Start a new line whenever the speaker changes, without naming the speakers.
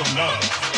Of love.